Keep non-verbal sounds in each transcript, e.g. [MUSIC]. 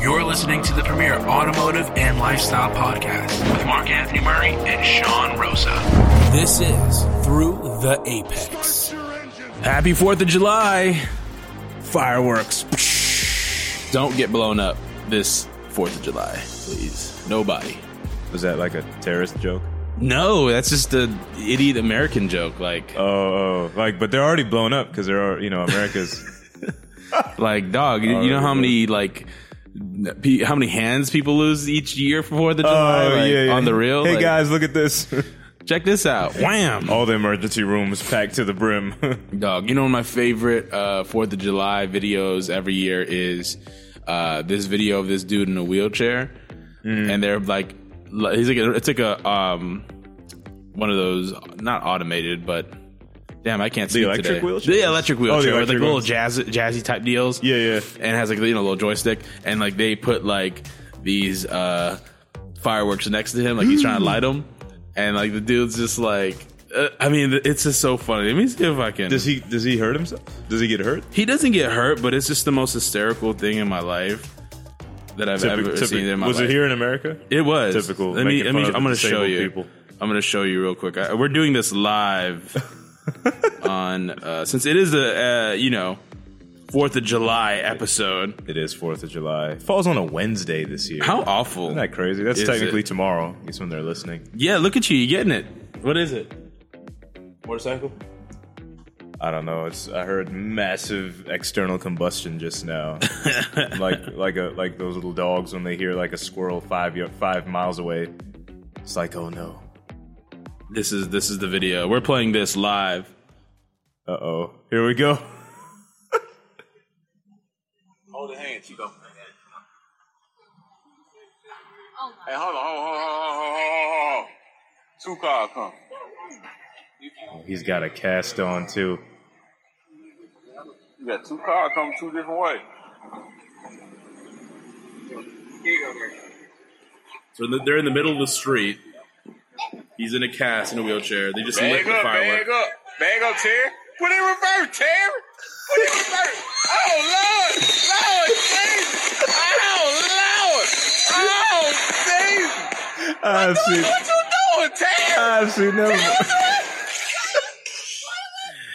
You're listening to the premier automotive and lifestyle podcast with Mark Anthony Murray and Sean Rosa. This is Through the Apex. Happy 4th of July. Fireworks. Don't get blown up this 4th of July, please. Nobody. Was that like a terrorist joke? No, that's just a idiot American joke. Like, Oh, oh, oh. like, but they're already blown up because they're, you know, America's. [LAUGHS] like dog. you- you know how many like pe- how many hands people lose each year for the of July? oh, like, yeah, yeah. on the real. Hey Like, guys, look at this. [LAUGHS] check this out. Wham, All the emergency rooms packed to the brim. [LAUGHS] dog. You know my favorite uh, Fourth of July videos every year is uh, this video of this dude in a wheelchair, Mm. and they're like, he's like, it's like a um, one of those not automated, but. Damn, I can't see the electric today. wheelchair? The electric Oh, the wheelchair, with like electric little jazz, jazzy type deals. yeah, yeah. and has like you know a little joystick and like they put like these uh fireworks next to him like he's trying to light them and like the dude's just like uh, I mean it's just so funny. Let me see if I can. Does he does he hurt himself? Does he get hurt? he doesn't get hurt, but it's just the most hysterical thing in my life that I've Typical- ever typical- seen in my was life. it here in America? It was Typical, Let me. Let me I'm going to show you. people. I'm going to show you real quick. I, we're doing this live [LAUGHS] [LAUGHS] on uh, since it is a uh, you know Fourth of July episode. It is Fourth of July. It falls on a Wednesday this year. How awful! Isn't that crazy? That's Is technically it? tomorrow. I guess when they're listening. Yeah, look at you. You're getting it? What is it? Motorcycle? I don't know. It's I heard massive external combustion just now, [LAUGHS] like like a like those little dogs when they hear like a squirrel five y- five miles away. It's like oh no, This is this is the video. We're playing this live. uh oh, here we go. [LAUGHS] Hold the hand, Chico. Hey, hold on, hold on, hold on, hold on, hold on, hold on. Two car come. He's got a cast on too. You got two cars come two different ways. So they're in the middle of the street. He's in a cast in a wheelchair. They just lit Bag the up, firework. bag up, bag up, Terry. Put it in reverse, Terry. Put it in reverse. Oh Lord, Lord Jesus. Oh Lord. Oh Jesus. I've seen What you doing, Terry? I've seen them.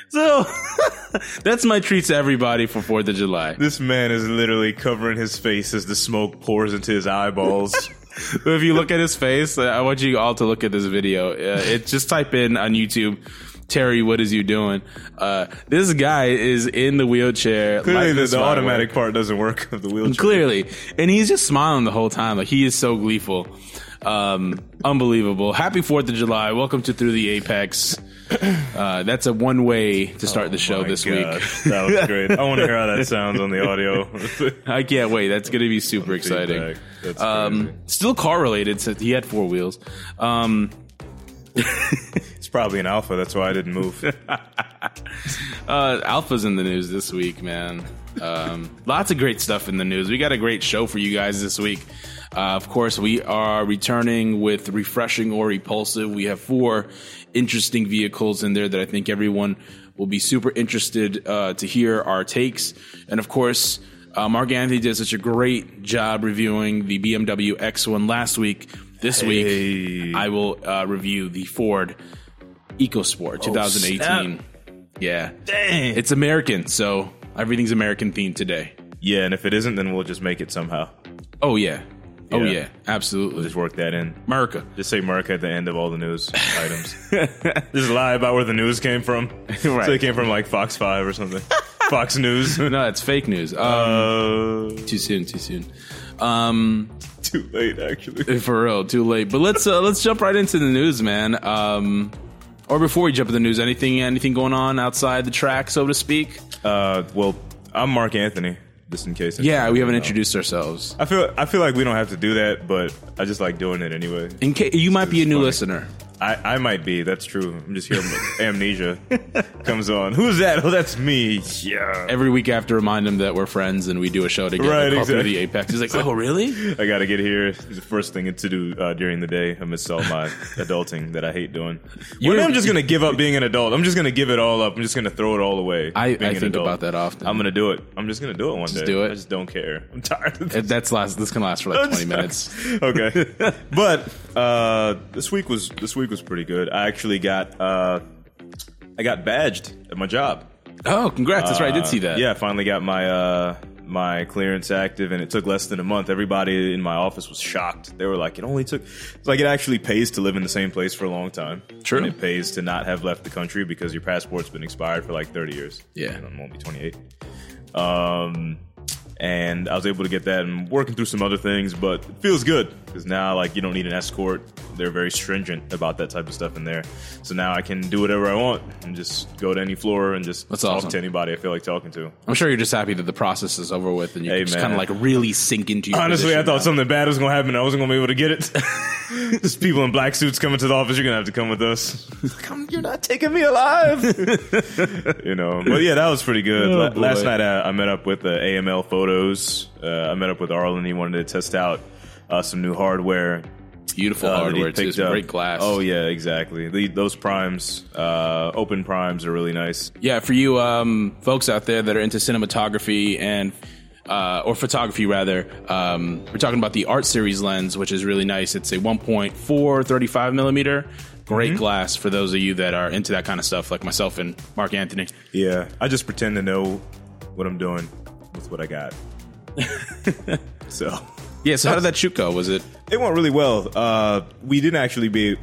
So [LAUGHS] that's my treat to everybody for Fourth of July. This man is literally covering his face as the smoke pours into his eyeballs. [LAUGHS] [LAUGHS] if you look at his face, I want you all to look at this video. Uh, it just type in on YouTube. Terry, what is you doing? Uh, this guy is in the wheelchair. Clearly, the, the automatic part doesn't work of the wheelchair. Clearly. And he's just smiling the whole time. Like he is so gleeful. Um, unbelievable. Happy 4th of July. Welcome to Through the Apex. [CLEARS THROAT] Uh, that's a one way to start the show Oh this gosh, week. [LAUGHS] that was great. I want to hear how that sounds on the audio. [LAUGHS] I can't wait. That's going to be super exciting. Um, still car related since he had four wheels. Um, [LAUGHS] It's probably an Alfa. That's why I didn't move. Uh, Alfa's in the news this week, man. Um, lots of great stuff in the news. We got a great show for you guys this week. Uh, of course, we are returning with refreshing or repulsive. We have four interesting vehicles in there that I think everyone will be super interested uh, to hear our takes. And of course, uh, Mark Anthony did such a great job reviewing the BMW X1 last week. This Hey. week, I will uh, review the Ford EcoSport 2018. Yeah. Dang. It's American, so everything's American themed today. yeah, and if it isn't, then we'll just make it somehow. Oh yeah. Oh Yeah. yeah. Absolutely. Just work that in. America. Just say America at the end of all the news [LAUGHS] items. just lie about where the news came from. Right. [LAUGHS] So it came from like Fox Five or something. [LAUGHS] Fox News. No, it's fake news. Um, Uh, too soon, too soon. Um too late, actually. for real, too late. But let's uh, let's jump right into the news, man. Um or before we jump into the news, anything anything going on outside the track, so to speak? Uh, well, I'm Mark Anthony. Just in case. Yeah, we haven't know. introduced ourselves. I feel I feel like we don't have to do that, but I just like doing it anyway. In case you might be a new funny. listener. I, I might be. That's true. I'm just here. amnesia comes on. Who's that? Oh, that's me. Yeah. Every week I have to remind him that we're friends and we do a show together Right, exactly. the Apex. He's like, oh, really? I got to get here. It's the first thing to do uh, during the day amidst all my adulting that I hate doing. Day I'm just going to give up [LAUGHS] being an adult. I'm just going to give it all up. I'm just going to throw it all away. I- I think adult. about that often. I'm going to do it. I'm just going to do it one day. do it. I just don't care. I'm tired of That's last. This can last for like [LAUGHS] 20 minutes. okay, [LAUGHS] but uh, this week was this week was pretty good. I actually got uh, I got badged at my job. Oh, congrats! That's right. I did Uh, see that. Yeah, I finally got my uh, my clearance active, and it took less than a month. Everybody in my office was shocked. They were like, "It only took." It's like it actually pays to live in the same place for a long time. True. and it pays to not have left the country because your passport's been expired for like thirty years. Yeah. and I'm only twenty eight. Um, and I was able to get that and working through some other things, but it feels good because now like you don't need an escort. They're very stringent about that type of stuff in there. So now I can do whatever I want and just go to any floor and just That's talk awesome. to anybody I feel like talking to. I'm sure you're just happy that the process is over with and you Hey, can just kind of like really sink into your Honestly, I thought now. something bad was going to happen. I wasn't going to be able to get it. [LAUGHS] There's people in black suits coming to the office. You're going to have to come with us. [LAUGHS] Come, you're not taking me alive. [LAUGHS] you know, but yeah, that was pretty good. Oh, La- boy. Last night uh, I met up with the AML photos. Uh, I met up with Arlen. He wanted to test out uh, some new hardware. beautiful uh, hardware too. Great glass. Oh yeah, exactly. The, those primes, uh, open primes, are really nice. Yeah, for you um, folks out there that are into cinematography and uh, or photography rather, um, we're talking about the Art Series lens, which is really nice. It's a 1.4 35 millimeter. Great glass for those of you that are into that kind of stuff, like myself and Mark Anthony. Yeah, I just pretend to know what I'm doing what I got. [LAUGHS] so. Yeah. So how did that shoot go? Was it? It went really well. Uh, we didn't actually be,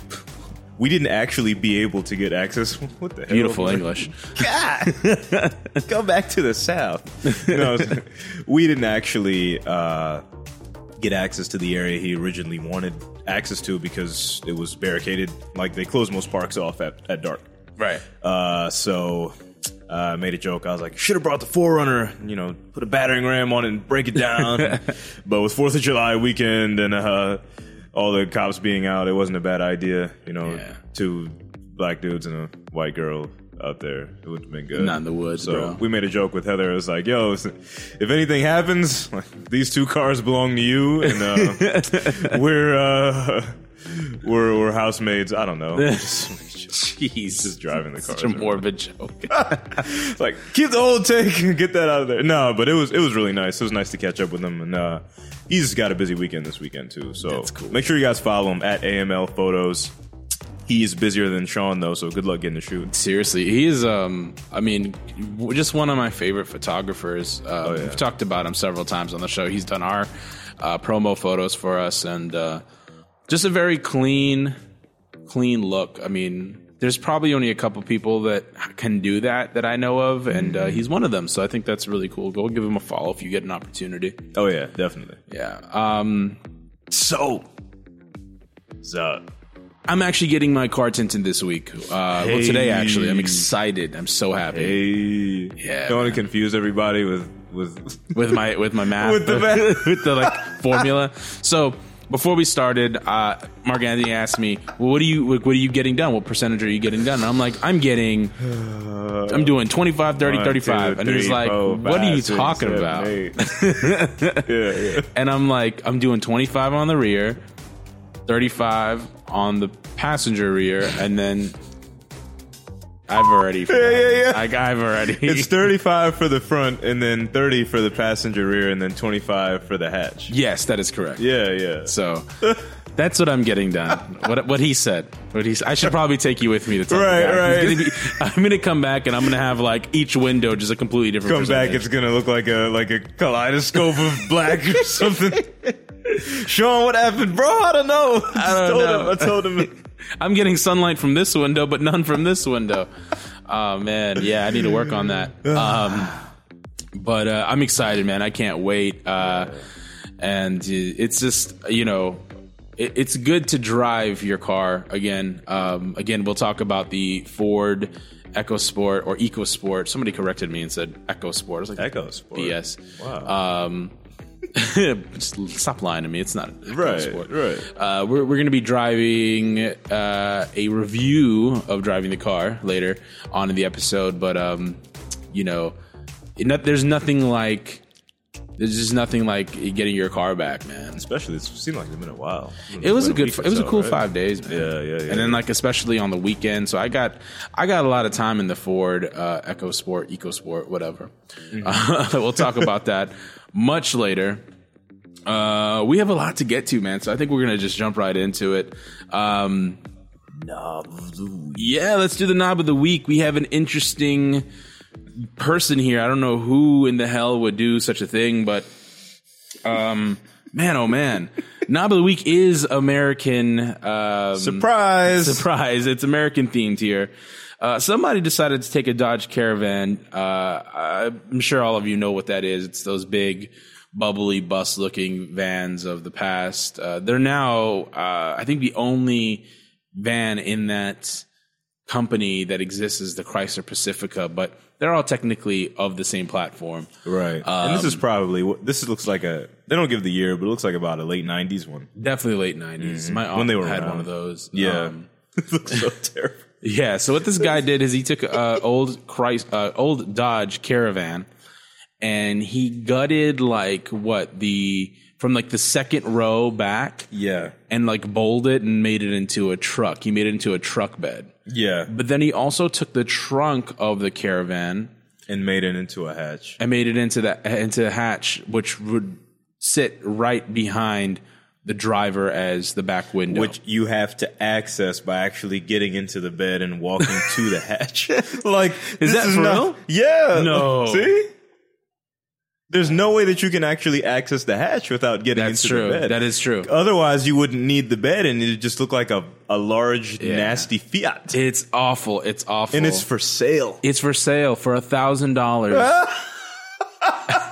we didn't actually be able to get access. What the hell? Beautiful English. [LAUGHS] God, go back to the south. No, [LAUGHS] we didn't actually uh, get access to the area he originally wanted access to because it was barricaded. Like they close most parks off at, at dark. Right. Uh, so uh, I made a joke. I was like, should have brought the Forerunner, you know, put a battering ram on it and break it down. [LAUGHS] but with Fourth of July weekend and uh, all the cops being out, it wasn't a bad idea. You know, Yeah. two black dudes and a white girl out there. It would have been good. Not in the woods, so bro. we made a joke with Heather. It was like, yo, if anything happens, like, these two cars belong to you, and uh, [LAUGHS] we're. Uh, we're, we're housemaids. I don't know. [LAUGHS] Jeez. just driving the car. Such a morbid joke. [LAUGHS] Like keep the old take and get that out of there. No, but it was it was really nice. It was nice to catch up with him, and uh, he's got a busy weekend this weekend too. So cool. make sure you guys follow him at AML Photos. He's busier than Sean though, so good luck getting the shoot. Seriously, he is. Um, I mean, just one of my favorite photographers. Um, Oh, yeah. We've talked about him several times on the show. He's done our uh, promo photos for us, and uh, just a very clean, clean look. I mean, there's probably only a couple people that can do that that I know of, and uh, he's one of them. So I think that's really cool. Go give him a follow if you get an opportunity. Oh yeah, definitely. Yeah. Um, so So I'm actually getting my car tinted this week. Uh, Well, today actually. I'm excited. I'm so happy. hey, Yeah, don't want to confuse everybody with with. with my with my [LAUGHS] math With the [LAUGHS] math. with the like formula. [LAUGHS] So before we started, uh, Mark Anthony asked me, well, "What are you what are you getting done? What percentage are you getting done?" And I'm like, "I'm getting, [SIGHS] I'm doing 25, 30, One, 35." two, and he's like, four, "What are you six, talking seven, about?" [LAUGHS] [LAUGHS] yeah, yeah. And I'm like, "I'm doing 25 on the rear, 35 on the passenger rear, and then." I've already, [LAUGHS] Yeah, yeah, yeah. Like I've already. It's [LAUGHS] 35 for the front, and then 30 for the passenger rear, and then 25 for the hatch. yes, that is correct. Yeah, yeah. So that's what I'm getting done. What what he said. What he I should probably take you with me to talk Right, right. Gonna be- I'm gonna come back and I'm gonna have like each window just a completely different. Come back, it's gonna look like a like a kaleidoscope of black or [LAUGHS] something. Sean, what happened, bro? I don't know. I don't told know. Him, I told him. I'm getting sunlight from this window, but none from this window. Oh man, yeah, I need to work on that. Um, but uh, I'm excited, man. I can't wait. Uh, and it's just you know, it, it's good to drive your car again. Um, again, we'll talk about the Ford EcoSport or EcoSport. Somebody corrected me and said EcoSport. I was like, Echo Sport. BS. Wow. Um, [LAUGHS] stop lying to me. It's not a Right, sport. right. Uh, we're we're going to be driving uh, a review of driving the car later on in the episode, but um, you know, it not, there's nothing like there's just nothing like getting your car back, man. Especially, it seemed like it's been a while. It was a good. It was a cool right? five days, man. Yeah, yeah, yeah. And then like especially on the weekend, so I got I got a lot of time in the Ford uh, Eco Sport, Eco Sport, whatever. Mm-hmm. [LAUGHS] Uh, we'll talk about that much later. Uh, we have a lot to get to, man. So I think we're gonna just jump right into it. Um, yeah, let's do the knob of the week. We have an interesting person here. I don't know who in the hell would do such a thing, but um, man, oh man, [LAUGHS] knob of the week is American. Um, Surprise! surprise! It's American themed here. Uh, somebody decided to take a Dodge Caravan. Uh, I'm sure all of you know what that is. It's those big, bubbly bus-looking vans of the past. Uh, they're now, uh, I think, the only van in that company that exists is the Chrysler Pacifica, but they're all technically of the same platform. Right. and this is probably what this looks like a. They don't give the year, but it looks like about a late '90s one. Definitely late 90s. My aunt Mm-hmm. When they were had around. one of those. Yeah. Um, [LAUGHS] it looks so [LAUGHS] terrible. Yeah. So what this guy did is he took a old Christ, uh, old Dodge Caravan, and he gutted like what the from like the second row back, Yeah. and like bowled it and made it into a truck. He made it into a truck bed. Yeah. But then he also took the trunk of the Caravan And made it into a hatch. and made it into that into a hatch, which would sit right behind the driver as the back window. Which you have to access by actually getting into the bed and walking to the [LAUGHS] hatch. [LAUGHS] like, is that for real? Yeah. No. See? There's no way that you can actually access the hatch without getting That's into true. the bed. That is true. Otherwise, you wouldn't need the bed, and it'd just look like a, a large, Yeah. nasty Fiat. It's awful. It's awful. and it's for sale. It's for sale for a thousand dollars. [LAUGHS]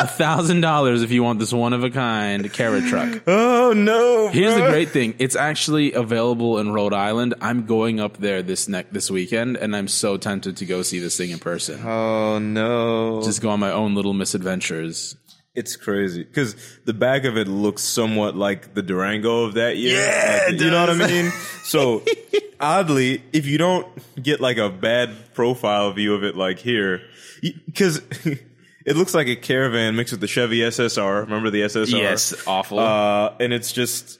A thousand dollars if you want this one of a kind carrot truck. [LAUGHS] Oh no! Here's the great thing: it's actually available in Rhode Island. I'm going up there this next this weekend, and I'm so tempted to go see this thing in person. Oh no! Just go on my own little misadventures. It's crazy because the back of it looks somewhat like the Durango of that year. Yeah, Like, you know what I mean. [LAUGHS] So oddly, if you don't get like a bad profile view of it, like here, because [LAUGHS] it looks like a caravan mixed with the Chevy SSR. Remember the SSR? Yes, awful. Uh, and it's just,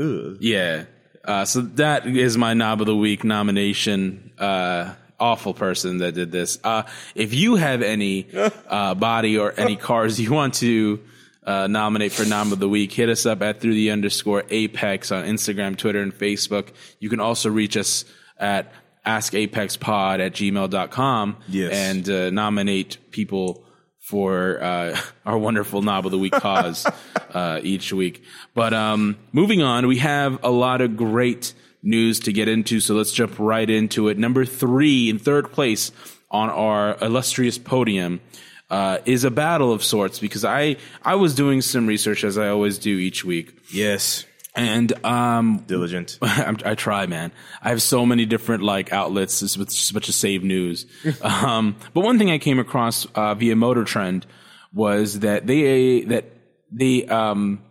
ugh. Yeah. Uh, so that is my knob of the week nomination. Uh, awful person that did this. Uh, if you have any [LAUGHS] uh, body or any cars you want to uh, nominate for knob of the week, hit us up at through the underscore apex on Instagram, Twitter, and Facebook. You can also reach us at askapexpod at gmail.com Yes. and uh, nominate people for uh, [LAUGHS] our wonderful knob of the week cause [LAUGHS] uh, each week. But um, moving on, we have a lot of great news to get into, so let's jump right into it. Number three, in third place on our illustrious podium. Uh, is a battle of sorts because I I was doing some research as I always do each week, yes, and um, diligent. [LAUGHS] I'm, I try, man. I have so many different like outlets with just a bunch of save news. [LAUGHS] um, but one thing I came across uh, via Motor Trend was that they that they um,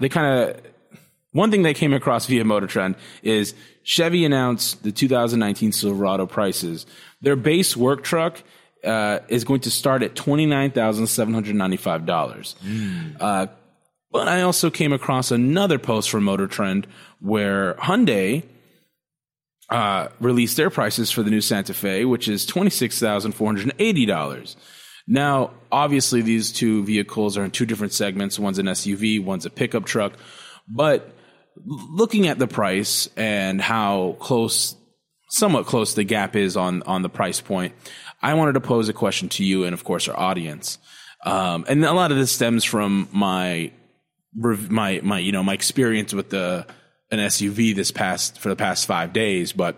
they kind of one thing they came across via Motor Trend is Chevy announced the 2019 Silverado prices. Their base work truck uh, is going to start at twenty nine thousand seven hundred ninety five dollars. Uh, but I also came across another post from Motor Trend where Hyundai uh, released their prices for the new Santa Fe, which is twenty six thousand four hundred eighty dollars. Now, obviously, these two vehicles are in two different segments. One's an SUV, one's a pickup truck. But looking at the price and how close, somewhat close the gap is on on the price point, I wanted to pose a question to you and, of course, our audience. Um, and a lot of this stems from my my my you know my experience with the an SUV this past for the past five days, but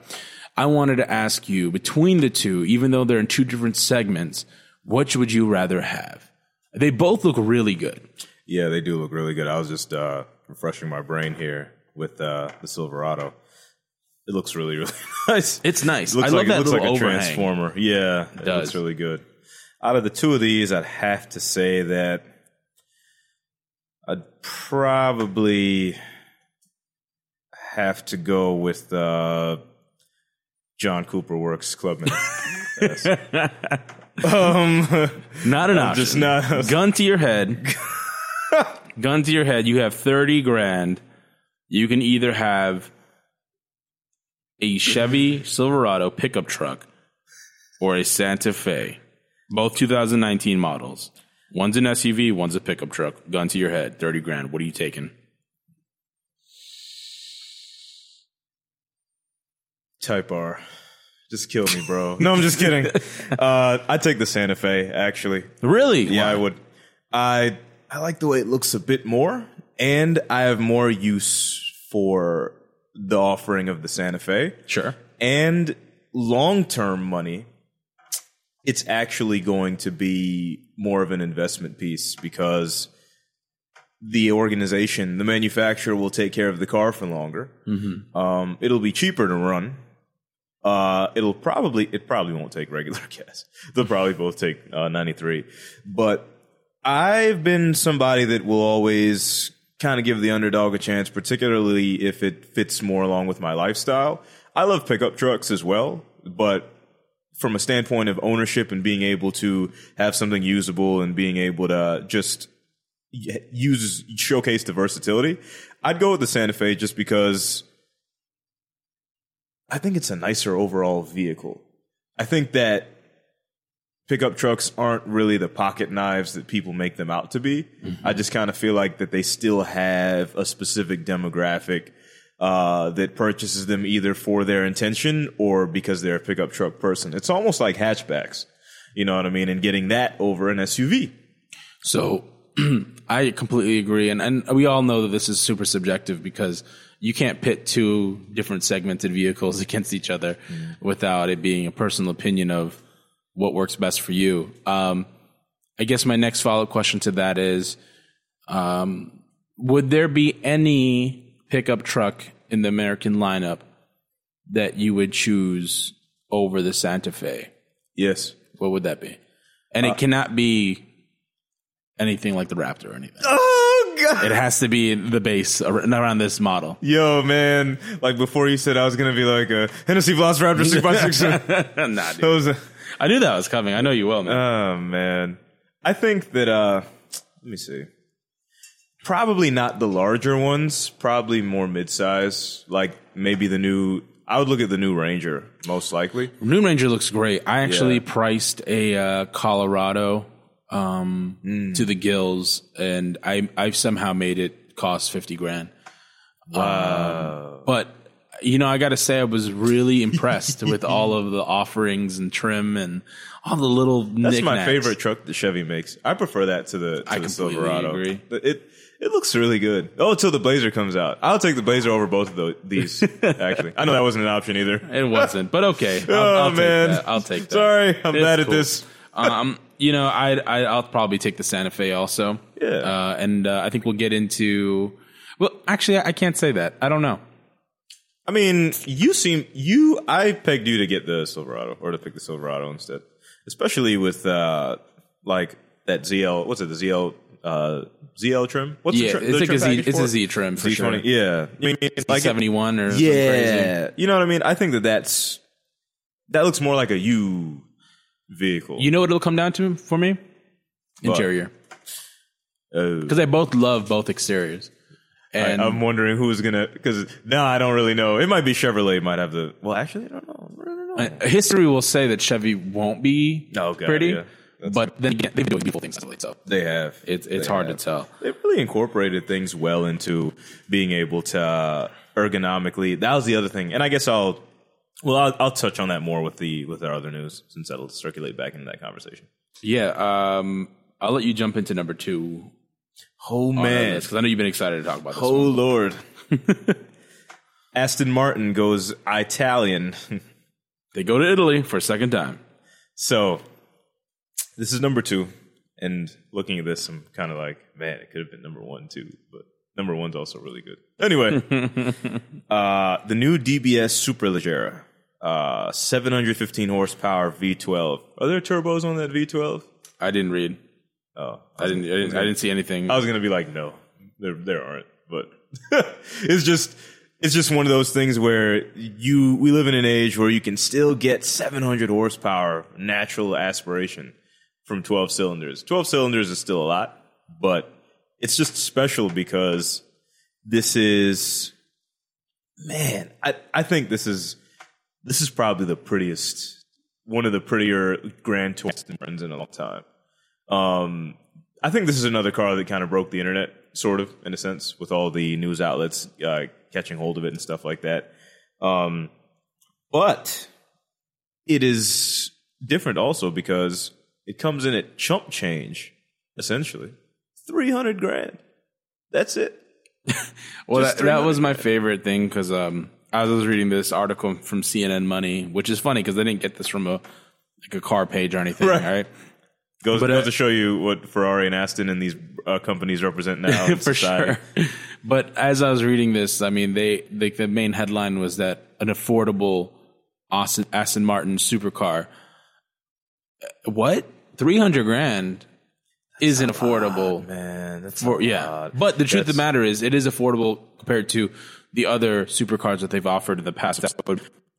I wanted to ask you between the two, even though they're in two different segments, which would you rather have? They both look really good. Yeah, they do look really good. I was just uh, refreshing my brain here with uh, the Silverado. It looks really, [LAUGHS] really nice. It's nice. It looks I love like that it looks little like a overhang. transformer. Yeah, it does. looks really good. out of the two of these, I'd have to say that I'd probably have to go with uh, John Cooper Works Clubman. Yes. [LAUGHS] um, Not an option. just not- Gun to your head. Gun to your head. You have 30 grand. You can either have a Chevy Silverado pickup truck or a Santa Fe. Both 2019 models. One's an SUV, one's a pickup truck. Gun to your head. 30 grand. What are you taking? Type R. Just kill me, bro. [LAUGHS] No, I'm just kidding. [LAUGHS] Uh, I'd take the Santa Fe, actually. Really? Yeah, Why? I would. I I like the way it looks a bit more, and I have more use for the offering of the Santa Fe. Sure. And long term money, it's actually going to be more of an investment piece because the organization, the manufacturer, will take care of the car for longer. Um, it'll be cheaper to run. Uh, it'll probably it probably won't take regular [LAUGHS] gas. They'll probably both take uh, 93. But I've been somebody that will always kind of give the underdog a chance, particularly if it fits more along with my lifestyle. I love pickup trucks as well, but from a standpoint of ownership and being able to have something usable and being able to just use showcase the versatility, I'd go with the Santa Fe just because I think it's a nicer overall vehicle. I think that pickup trucks aren't really the pocket knives that people make them out to be. Mm-hmm. I just kind of feel like that they still have a specific demographic uh, that purchases them either for their intention or because they're a pickup truck person. It's almost like hatchbacks, you know what I mean? And getting that over an SUV. So [CLEARS THROAT] I completely agree. And, and we all know that this is super subjective because you can't pit two different segmented vehicles [LAUGHS] against each other without it being a personal opinion of what works best for you. Um, I guess my next follow up question to that is um, Would there be any pickup truck in the American lineup that you would choose over the Santa Fe? Yes. What would that be? And it cannot be anything like the Raptor or anything. Oh, God. It has to be the base around this model. Yo, man. Like before you said I was going to be like a Hennessey Velociraptor 6x6. [LAUGHS] nah, dude. [LAUGHS] Those, uh, I knew that was coming. I know you will, man. Oh man. I think that uh let me see. Probably not the larger ones, probably more mid-size, like maybe the new I would look at the new Ranger most likely. New Ranger looks great. I actually Yeah. priced a uh, Colorado um, Mm. to the gills, and I I've somehow made it cost fifty grand. Wow. But you know, I got to say, I was really impressed with [LAUGHS] all of the offerings and trim and all the little. That's my favorite truck that Chevy makes. I prefer that to the to I the completely Silverado. agree. It it looks really good. Oh, until the Blazer comes out. I'll take the Blazer over both of the, these actually. I know that wasn't an option either. [LAUGHS] It wasn't, but okay. I'll, oh I'll take man. that. I'll take that. Sorry, I'm It's bad at cool. this. um, you know, I, I I'll probably take the Santa Fe also. Yeah. Uh, and uh, I think we'll get into. Well, actually, I can't say that. I don't know. I mean, you seem you. I pegged you to get the Silverado or to pick the Silverado instead, especially with uh like that ZL. What's it? The ZL uh ZL trim. What's Yeah, the, tri- it's the like trim a Z. It's for a? Z trim for sure. Z20. Yeah, I mean, like Seventy one or yeah. You know what I mean? I think that that's that looks more like a U vehicle. You know what it'll come down to for me? Interior, Oh. because I both love both exteriors. And I'm wondering who's gonna because now I don't really know. It might be Chevrolet. Might have the well. Actually, I don't know. I don't know. uh, history will say that Chevy won't be Oh, God, pretty, yeah. That's- but then again, they've been doing beautiful things lately, so They have. it's it's They hard have. to tell. They really incorporated things well into being able to uh, ergonomically. That was the other thing, and I guess I'll well I'll, I'll touch on that more with the with our other news since that'll circulate back into that conversation. Yeah, um, I'll let you jump into number two Oh because I know you've been excited to talk about this. oh one. lord. [LAUGHS] Aston Martin goes Italian. They go to Italy for a second time. so this is number two, and looking at this, I'm kind of like, man, it could have been number one too, but number one's also really good. Anyway, [LAUGHS] uh, the new DBS Superleggera, uh, 715 horsepower V12. Are there turbos on that V12? I didn't read. Oh, I didn't. I didn't, I didn't see anything. I was gonna be like, no, there there aren't. But [LAUGHS] it's just it's just one of those things where you we live in an age where you can still get 700 horsepower natural aspiration from 12 cylinders. 12 cylinders is still a lot, but it's just special because this is man. I I think this is this is probably the prettiest one of the prettier Grand Tour runs in a long time. Um, I think this is another car that kind of broke the internet, sort of in a sense, with all the news outlets uh, catching hold of it and stuff like that. Um, but it is different also because it comes in at chump change, essentially, three hundred grand. That's it. [LAUGHS] well, that, that was 300. my favorite thing because um, I was reading this article from CNN Money, which is funny because they didn't get this from a like a car page or anything, Right. right? Goes, But, goes uh, to show you what Ferrari and Aston and these uh, companies represent now. [LAUGHS] for society. sure. [LAUGHS] But as I was reading this, I mean, they like the main headline was that an affordable Aston, Aston Martin supercar. Uh, What three hundred grand isn't affordable Man, that's for a yeah. lot. But the truth of the matter is, it is affordable compared to the other supercars that they've offered in the past.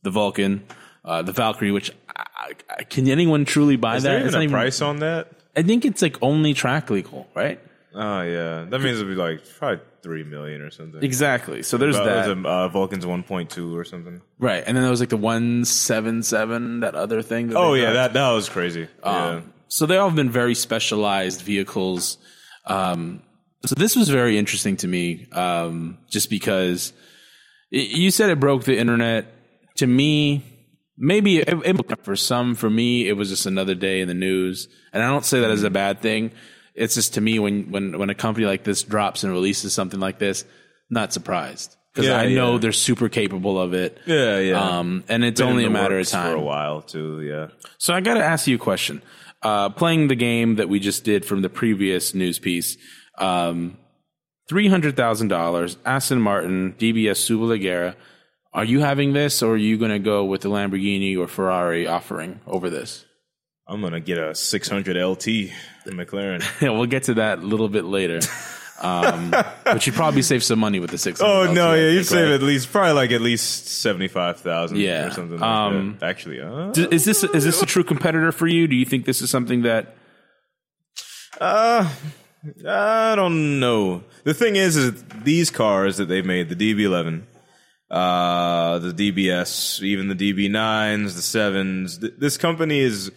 The Vulcan, uh, the Valkyrie. Which I, I, can anyone truly buy Is that? there even a even- price on that? I think it's like only track legal, right? Oh yeah, that means it'd be like probably three million or something. Exactly. So there's Uh, that. was it, uh, Vulcan's one point two or something. Right, and then there was like the one seven seven, that other thing. That Oh yeah, got. that that was crazy. yeah. So they all have been very specialized vehicles. Um, so this was very interesting to me, um, just because y- you said it broke the internet. To me, maybe it, it, for some, for me, it was just another day in the news, and I don't say that as a bad thing. It's just to me when when when a company like this drops and releases something like this, not surprised because Yeah, I know yeah. they're super capable of it. Yeah, yeah. Um, and it's Been only a matter of time. for a while too. Yeah. So I got to ask you a question. Uh, playing the game that we just did from the previous news piece, um, three hundred thousand dollars, Aston Martin DBS Superleggera. Are you having this, or are you going to go with the Lamborghini or Ferrari offering over this? I'm gonna get a 600 LT McLaren. [LAUGHS] We'll get to that a little bit later. [LAUGHS] Um, [LAUGHS] but you'd probably save some money with the six. oh no, yeah, you think, save at least probably like at least seventy five thousand. Yeah. or something like Um, that. Actually, uh, D- Is this is this a true competitor for you? Do you think this is something that Uh, I don't know. The thing is, is these cars that they've made, the DB11, uh, the DBS, even the DB9s, the sevens. Th- this company is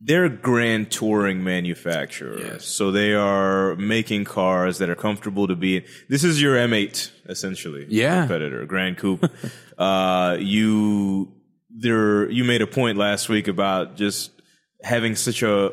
they're a grand touring manufacturer. Yes. So they are making cars that are comfortable to be. in. This is your M8 essentially. Yeah. competitor, Gran Coupe. [LAUGHS] uh, you there you made a point last week about just having such a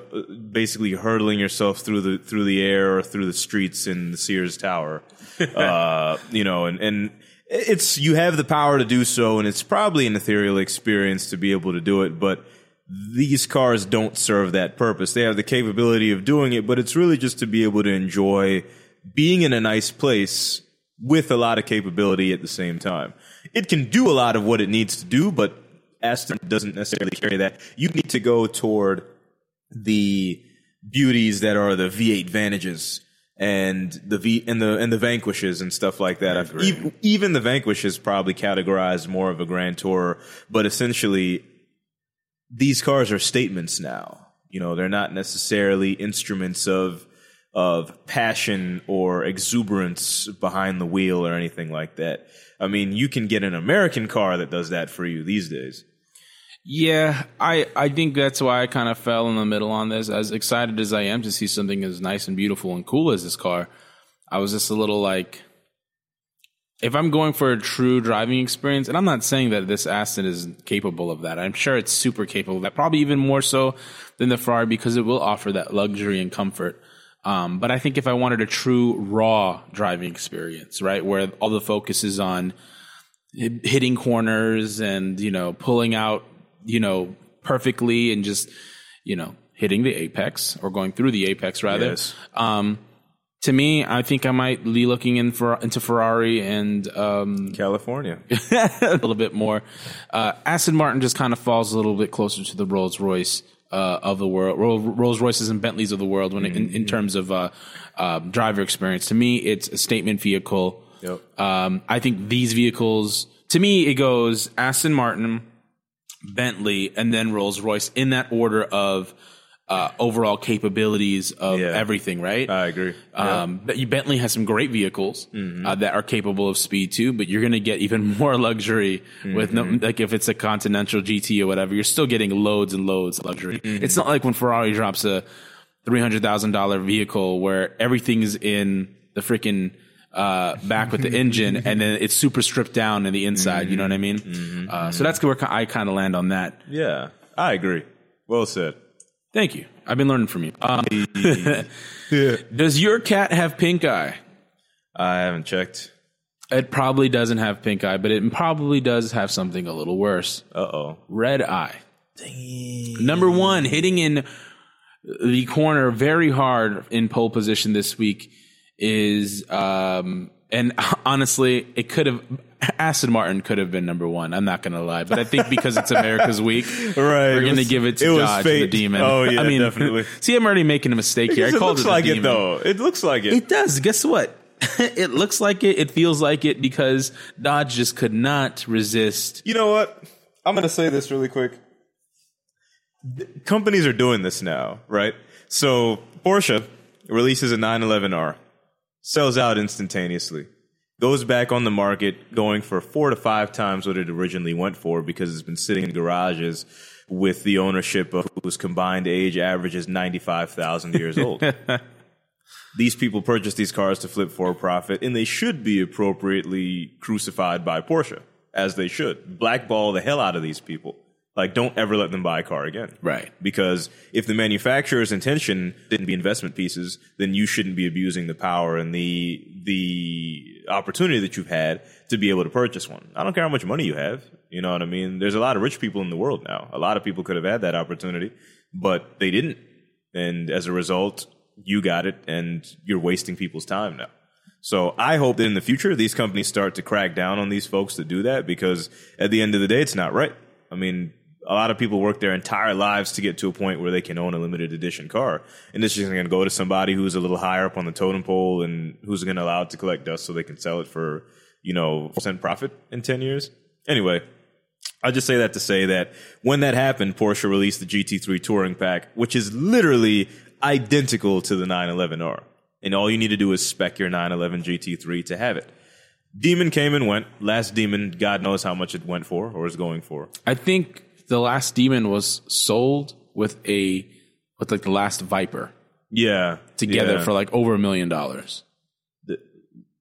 basically hurtling yourself through the through the air or through the streets in the Sears Tower. [LAUGHS] uh, you know, and and it's you have the power to do so, and it's probably an ethereal experience to be able to do it, but. These cars don't serve that purpose. They have the capability of doing it, but it's really just to be able to enjoy being in a nice place with a lot of capability at the same time. It can do a lot of what it needs to do, but Aston doesn't necessarily carry that. You need to go toward the beauties that are the V8 Vantages and the V and the and the Vanquishes and stuff like that. Even the Vanquish is probably categorized more of a Grand Tour, but essentially these cars are statements now. You know, they're not necessarily instruments of of passion or exuberance behind the wheel or anything like that. I mean, you can get an American car that does that for you these days. Yeah, I, I think that's why I kind of fell in the middle on this. As excited as I am to see something as nice and beautiful and cool as this car, I was just a little like, if I'm going for a true driving experience, and I'm not saying that this Aston is capable of that. I'm sure it's super capable of that, probably even more so than the Ferrari because it will offer that luxury and comfort. Um, but I think if I wanted a true raw driving experience, right, where all the focus is on hitting corners and you know pulling out you know perfectly and just you know hitting the apex or going through the apex rather Yes. um to me i think i might be looking in for into ferrari and um California. [LAUGHS] a little bit more uh aston martin just kind of falls a little bit closer to the rolls royce uh, of the world, Rolls Royces and Bentleys of the world, when it, in, in terms of uh, uh, driver experience. To me, it's a statement vehicle. Yep. Um, I think these vehicles, to me, it goes Aston Martin, Bentley, and then Rolls Royce in that order of uh, overall capabilities of Yeah. everything. Right? I agree. Um, but you- Bentley has some great vehicles Mm-hmm. uh, that are capable of speed too, but you're going to get even [LAUGHS] more luxury with no, Mm-hmm. like if it's a Continental GT or whatever, you're still getting loads and loads of luxury. Mm-hmm. It's not like when Ferrari drops a three hundred thousand dollar vehicle where everything's in the freaking uh, back with the [LAUGHS] engine and then it's super stripped down in the inside. You know what I mean? Mm-hmm. Uh, so that's where I kind of land on that. yeah, I agree. Well said. Thank you. I've been learning from you. Um, [LAUGHS] does your cat have pink eye? I haven't checked. It probably doesn't have pink eye, but it probably does have something a little worse. Uh oh. Red eye. Number one, hitting in the corner very hard in pole position this week is, um, and [LAUGHS] honestly, it could have, Aston Martin could have been number one. I'm not going to lie, but I think because it's America's week, [LAUGHS] Right. we're it going to give it to it Dodge, the demon. Oh yeah, I mean, definitely. [LAUGHS] see, I'm already making a mistake here. I it called looks it the like it demon. though. It looks like it. It does. Guess what? it looks like it. It feels like it because Dodge just could not resist. You know what? I'm going to say this really quick. Companies are doing this now, right? So Porsche releases a 911R, sells out instantaneously, goes back on the market, going for four to five times what it originally went for because it's been sitting in garages with the ownership of whose combined age averages 95,000 years old. [LAUGHS] these people purchase these cars to flip for a profit, and they should be appropriately crucified by Porsche, as they should. Blackball the hell out of these people. Like, don't ever let them buy a car again. Right. Because if the manufacturer's intention didn't be investment pieces, then you shouldn't be abusing the power and the the opportunity that you've had to be able to purchase one. I don't care how much money you have. You know what I mean? There's a lot of rich people in the world now. A lot of people could have had that opportunity, but they didn't. And as a result, you got it and you're wasting people's time now. So I hope that in the future these companies start to crack down on these folks that do that because at the end of the day it's not right. I mean, a lot of people work their entire lives to get to a point where they can own a limited edition car. And this is going to go to somebody who's a little higher up on the totem pole and who's going to allow it to collect dust so they can sell it for, you know, percent profit in 10 years. Anyway, I just say that to say that when that happened, Porsche released the GT3 Touring Pack, which is literally identical to the 911R. And all you need to do is spec your 911 GT3 to have it. Demon came and went. Last Demon, God knows how much it went for or is going for. I think the last demon was sold with a with like the last Viper Yeah. together yeah. for like over a million dollars.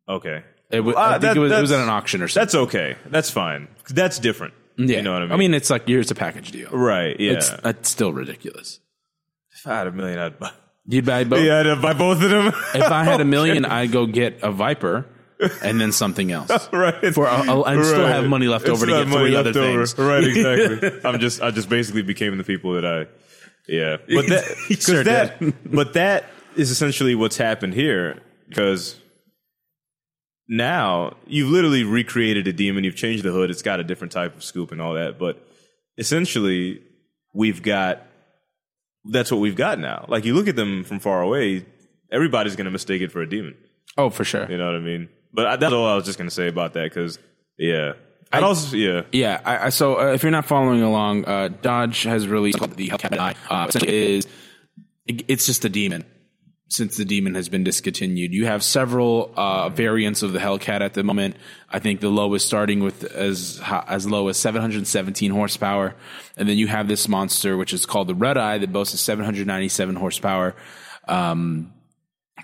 Okay. It was, Ah, I think that- it, was, it was at an auction or something. That's okay. That's fine. That's different. yeah. You know what I mean? I mean, it's like here's a package deal. right. Yeah. It's, it's still ridiculous. if I had a million, I'd buy. You'd buy both. Yeah, I'd buy both of them. If I had a [LAUGHS] million, I'd go get a Viper and then something else. [LAUGHS] right. For a, a, and still Right. have money left And over to still get three other left over. things. Right, exactly. [LAUGHS] I'm just, I just basically became the people that I, yeah. [LAUGHS] But that, You 'cause sure that, but that is essentially what's happened here because now you've literally recreated a demon. You've changed the hood. It's got a different type of scoop and all that. But essentially, we've got that's what we've got now. Like you look at them from far away, everybody's going to mistake it for a demon. Oh, for sure. You know what I mean? But I, that's all I was just going to say about that because, yeah. I'd also, yeah. Yeah. I, I, so uh, if you're not following along, uh, Dodge has released the Hellcat. Uh, essentially is it, it's just a demon. Since the demon has been discontinued, you have several uh, variants of the Hellcat at the moment. I think the lowest starting with as as low as 717 horsepower, and then you have this monster which is called the Red Eye that boasts a 797 horsepower. Um,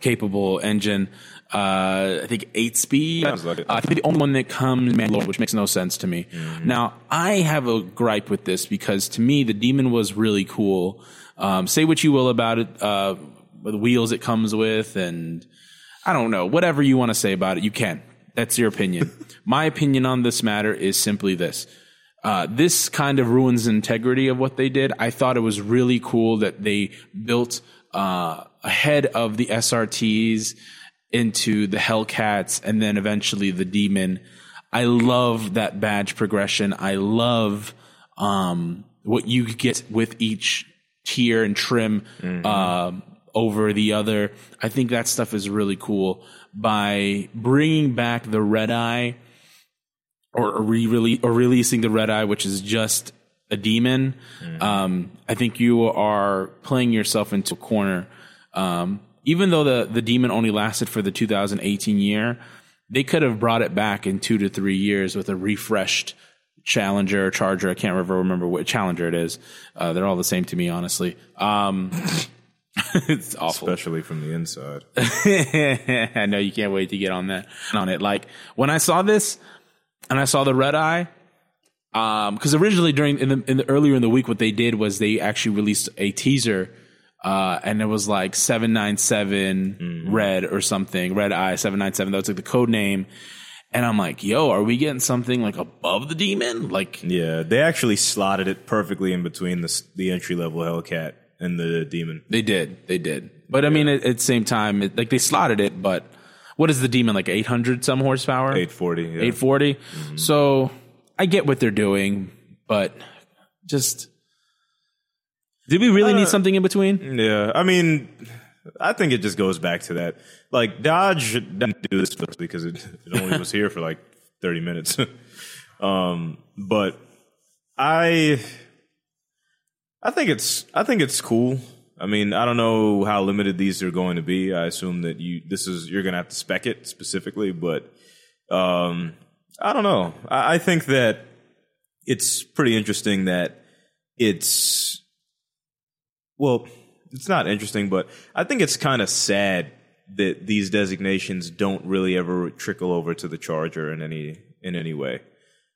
capable engine. Uh, I think eight speed. Like it. I think the only one that comes manual, which makes no sense to me. Now, I have a gripe with this because to me, the demon was really cool. Um, say what you will about it, uh, the wheels it comes with, and I don't know, whatever you want to say about it, you can. That's your opinion. [LAUGHS] My opinion on this matter is simply this. Uh, this kind of ruins integrity of what they did. I thought it was really cool that they built uh, ahead of the SRTs into the Hellcats and then eventually the Demon. I love that badge progression. I love um, what you get with each tier and trim um, over the other. I think that stuff is really cool. By bringing back the red eye or re or releasing the red eye, which is just a demon, um, I think you are playing yourself into a corner. Um, even though the the demon only lasted for the 2018 year, they could have brought it back in two to three years with a refreshed Challenger, Charger. I can't remember remember what Challenger it is. Uh, they're all the same to me, honestly. Um, [LAUGHS] it's awful. especially from the inside. [LAUGHS] I know you can't wait to get on that on it. Like when I saw this and I saw the red eye, um, because originally during in the, in the earlier in the week, what they did was they actually released a teaser, uh, and it was like seven nine seven red or something, red eye seven nine seven. That was like the code name. And I'm like, yo, are we getting something like above the demon? Like, Yeah, they actually slotted it perfectly in between the the entry level Hellcat and the demon. They did. They did. But I mean, at, at the same time, it, like they slotted it, but what is the demon like 800 some horsepower? 840. Yeah. 840. So I get what they're doing, but just did we really need something in between? Yeah, I mean, I think it just goes back to that. Like Dodge didn't do this because it, it only was here for like [LAUGHS] thirty minutes. [LAUGHS] um, but I, I think it's I think it's cool. I mean, I don't know how limited these are going to be. I assume that you this is you're going to have to spec it specifically, but um, I don't know. I, I think that it's pretty interesting that it's well, it's not interesting, but I think it's kind of sad that these designations don't really ever trickle over to the Charger in any in any way.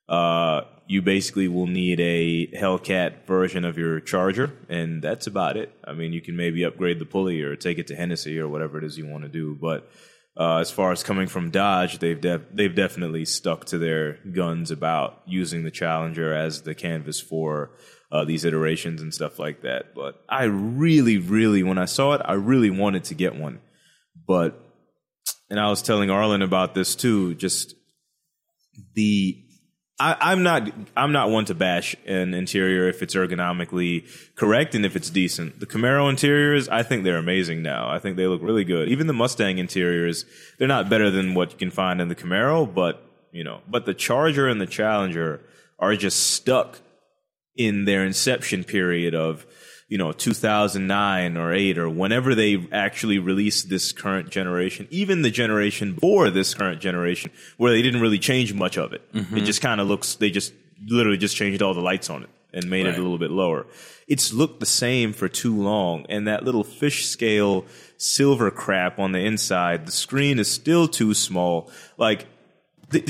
Uh, you basically will need a Hellcat version of your Charger, and that's about it. I mean, you can maybe upgrade the pulley or take it to Hennessey or whatever it is you want to do, but uh, as far as coming from Dodge, they've they've definitely stuck to their guns about using the Challenger as the canvas for uh, these iterations and stuff like that. But I really, really, when I saw it, I really wanted to get one. But and I was telling Arlen about this too. Just the I, I'm not I'm not one to bash an interior if it's ergonomically correct and if it's decent. The Camaro interiors, I think they're amazing now. I think they look really good. Even the Mustang interiors, they're not better than what you can find in the Camaro, but you know, but the Charger and the Challenger are just stuck in their inception period of you know 2009 or 8 or whenever they actually released this current generation even the generation before this current generation where they didn't really change much of it. It mm-hmm. just kind of looks they just literally just changed all the lights on it and made it a little bit lower. It's looked the same for too long and that little fish scale silver crap on the inside the screen is still too small. Like the,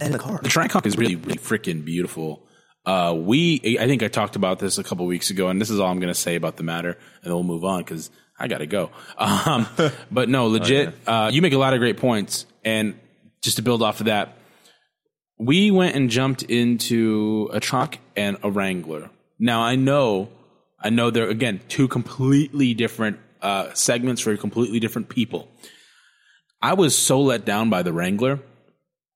and the car. The Tricon is really, really freaking beautiful. Uh, we, I think I talked about this a couple weeks ago, and this is all I'm going to say about the matter, and then we'll move on because I got to go. [LAUGHS] Um, but no, legit, uh, you make a lot of great points, and just to build off of that, we went and jumped into a truck and a Wrangler. Now I know, I know they're again two completely different uh, segments for completely different people. I was so let down by the Wrangler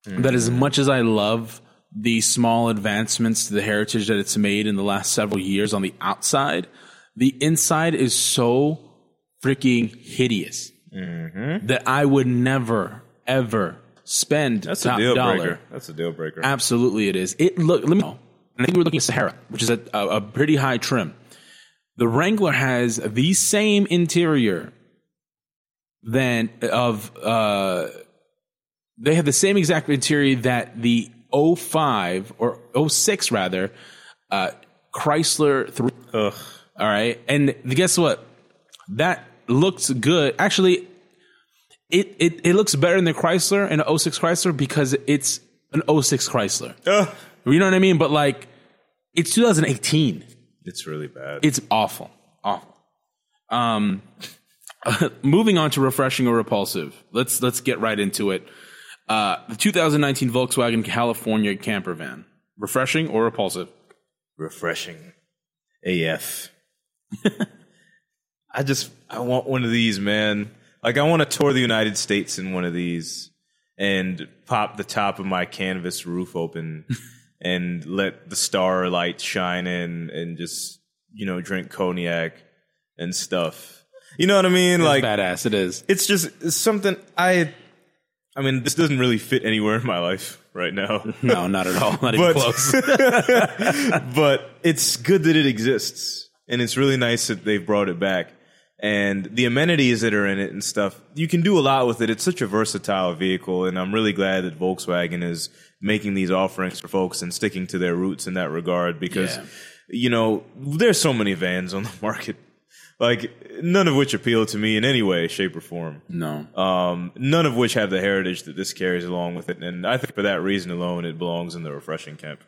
that as much as I love the small advancements to the heritage that it's made in the last several years on the outside, the inside is so freaking hideous that I would never ever spend that's top a deal dollar. breaker that's a deal breaker Absolutely, it is. It look. Let me know. I think we're looking at Sahara, which is a, a, a pretty high trim. The Wrangler has the same interior than of. Uh, they have the same exact interior that the 05 or 06 rather, uh, Chrysler three. Ugh. All right, and guess what? That looks good. Actually, it it, it looks better than the Chrysler and the 06 Chrysler because it's an 06 Chrysler. Ugh. You know what I mean? But like, it's 2018. It's really bad. It's awful, awful. Um, [LAUGHS] moving on to refreshing or repulsive. Let's let's get right into it. Uh, the 2019 Volkswagen California camper van. Refreshing or repulsive? refreshing AF. [LAUGHS] I just I want one of these, man. Like I want to tour the United States in one of these and pop the top of my canvas roof open [LAUGHS] and let the starlight shine in and just you know, drink cognac and stuff. You know what I mean? like badass. It is. it's just it's something I I mean, this doesn't really fit anywhere in my life right now. [LAUGHS] No, not at all. Not even close. [LAUGHS] but it's good that it exists and it's really nice that they've brought it back and the amenities that are in it and stuff you can do a lot with it it's such a versatile vehicle and i'm really glad that volkswagen is making these offerings for folks and sticking to their roots in that regard because Yeah. you know there's so many vans on the [LAUGHS] market like none of which appeal to me in any way shape or form No. um, none of which have the heritage that this carries along with it and i think for that reason alone it belongs in the refreshing camp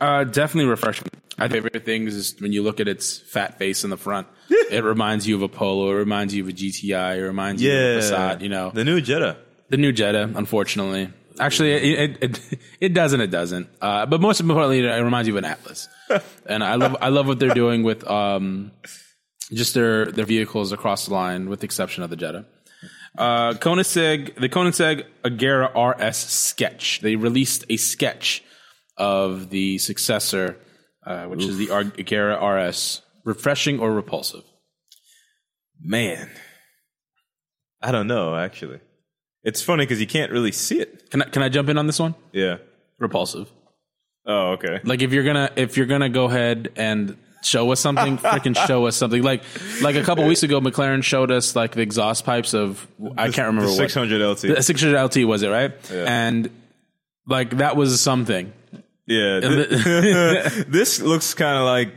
Uh, definitely refreshing. Think favorite things is when you look at its fat face in the front. [LAUGHS] it reminds you of a Polo. It reminds you of a GTI. It reminds you of a Passat. You know, the new jetta the new Jetta. Unfortunately, actually, it it, it, it doesn't. It doesn't. Uh, but most importantly, it reminds you of an Atlas. [LAUGHS] and I love I love what they're doing with um, just their their vehicles across the line, with the exception of the Jetta. Uh, Koenigsegg, the Koenigsegg Agera RS sketch. They released a sketch of the successor, uh, which is the Agera RS. Refreshing or repulsive? Man, I don't know. Actually, it's funny because you can't really see it. Can I, can I jump in on this one? Yeah. Repulsive. Oh, okay. Like if you're gonna if you're gonna go ahead and show us something, freaking [LAUGHS] show us something. Like like a couple weeks ago, McLaren showed us like the exhaust pipes of I can't remember The what 600 LT. the 600 LT was it right? And like that was something. yeah. th- [LAUGHS] [LAUGHS] this looks kind of like.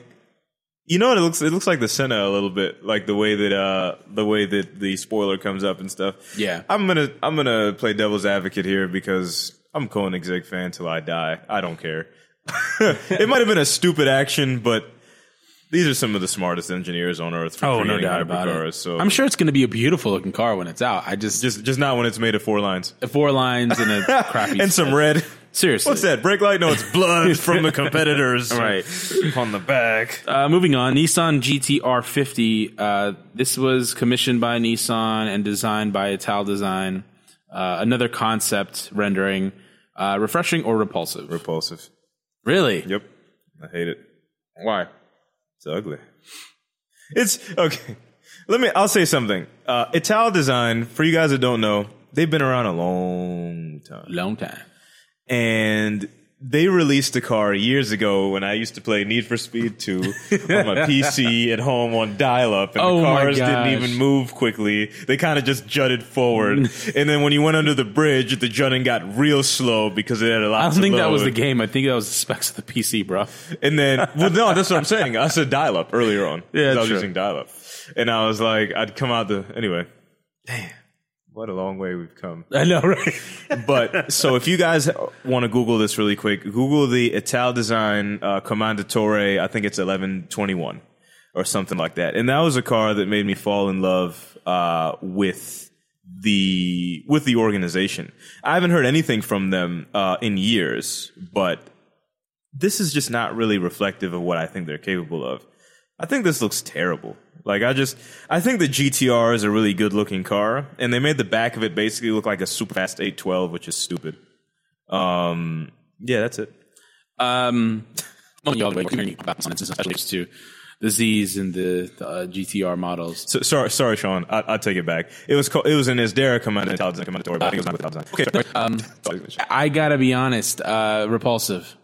You know what it looks? It looks like the Senna a little bit, like the way that uh the way that the spoiler comes up and stuff. Yeah. I'm gonna I'm gonna play devil's advocate here because I'm a Koenigsegg fan till I die. I don't care. it might have been a stupid action, but these are some of the smartest engineers on earth for Oh, no doubt about it. So I'm sure it's going to be a beautiful looking car when it's out. I just just just not when it's made of four lines four lines and a [LAUGHS] crappy and some red. Seriously, What's that? Brake light? No, it's blood [LAUGHS] from the competitors. [LAUGHS] Right. on the back. Uh, moving on, Nissan GTR 50. Uh, this was commissioned by Nissan and designed by Ital Design. Uh, another concept rendering. Uh, refreshing or repulsive? Repulsive. really? Yep. I hate it. Why? It's ugly. It's okay. Let me. I'll say something. Uh, Ital Design, for you guys that don't know, they've been around a long time, Long time. and they released a car years ago when I used to play Need for Speed 2 on my [LAUGHS] PC at home on dial-up, and Oh the cars didn't even move quickly. They kind of just jutted forward, mm. and then when you went under the bridge, the jutting got real slow because it had a lot. Of. I don't think that was the game. I think that was the specs of the PC, bro. And then, well, no, that's what I'm saying. I said dial up earlier on. [LAUGHS] Yeah, I was true. using dial up. And I was like, I'd come out the, anyway. Damn. What a long way we've come. I know, right? [LAUGHS] But, so if you guys want to Google this really quick, Google the Ital Design uh, Commendatore, I think it's 112i or something like that. And that was a car that made me fall in love uh, with the with the organization. I haven't heard anything from them uh, in years, but this is just not really reflective of what I think they're capable of. I think this looks terrible. Like I just, I think the GTR is a really good looking car, and they made the back of it basically look like a super fast 812, which is stupid. Um, yeah, that's it. Um, well, you all the hearing about this, especially to the Z's and the, the uh, GTR models. So, sorry, sorry, Sean. I, I'll take it back. It was called, it was an Isdera Command Intelligence Commendatore, but I think it was not with Intelligence. Okay, um, I gotta be honest, uh, repulsive.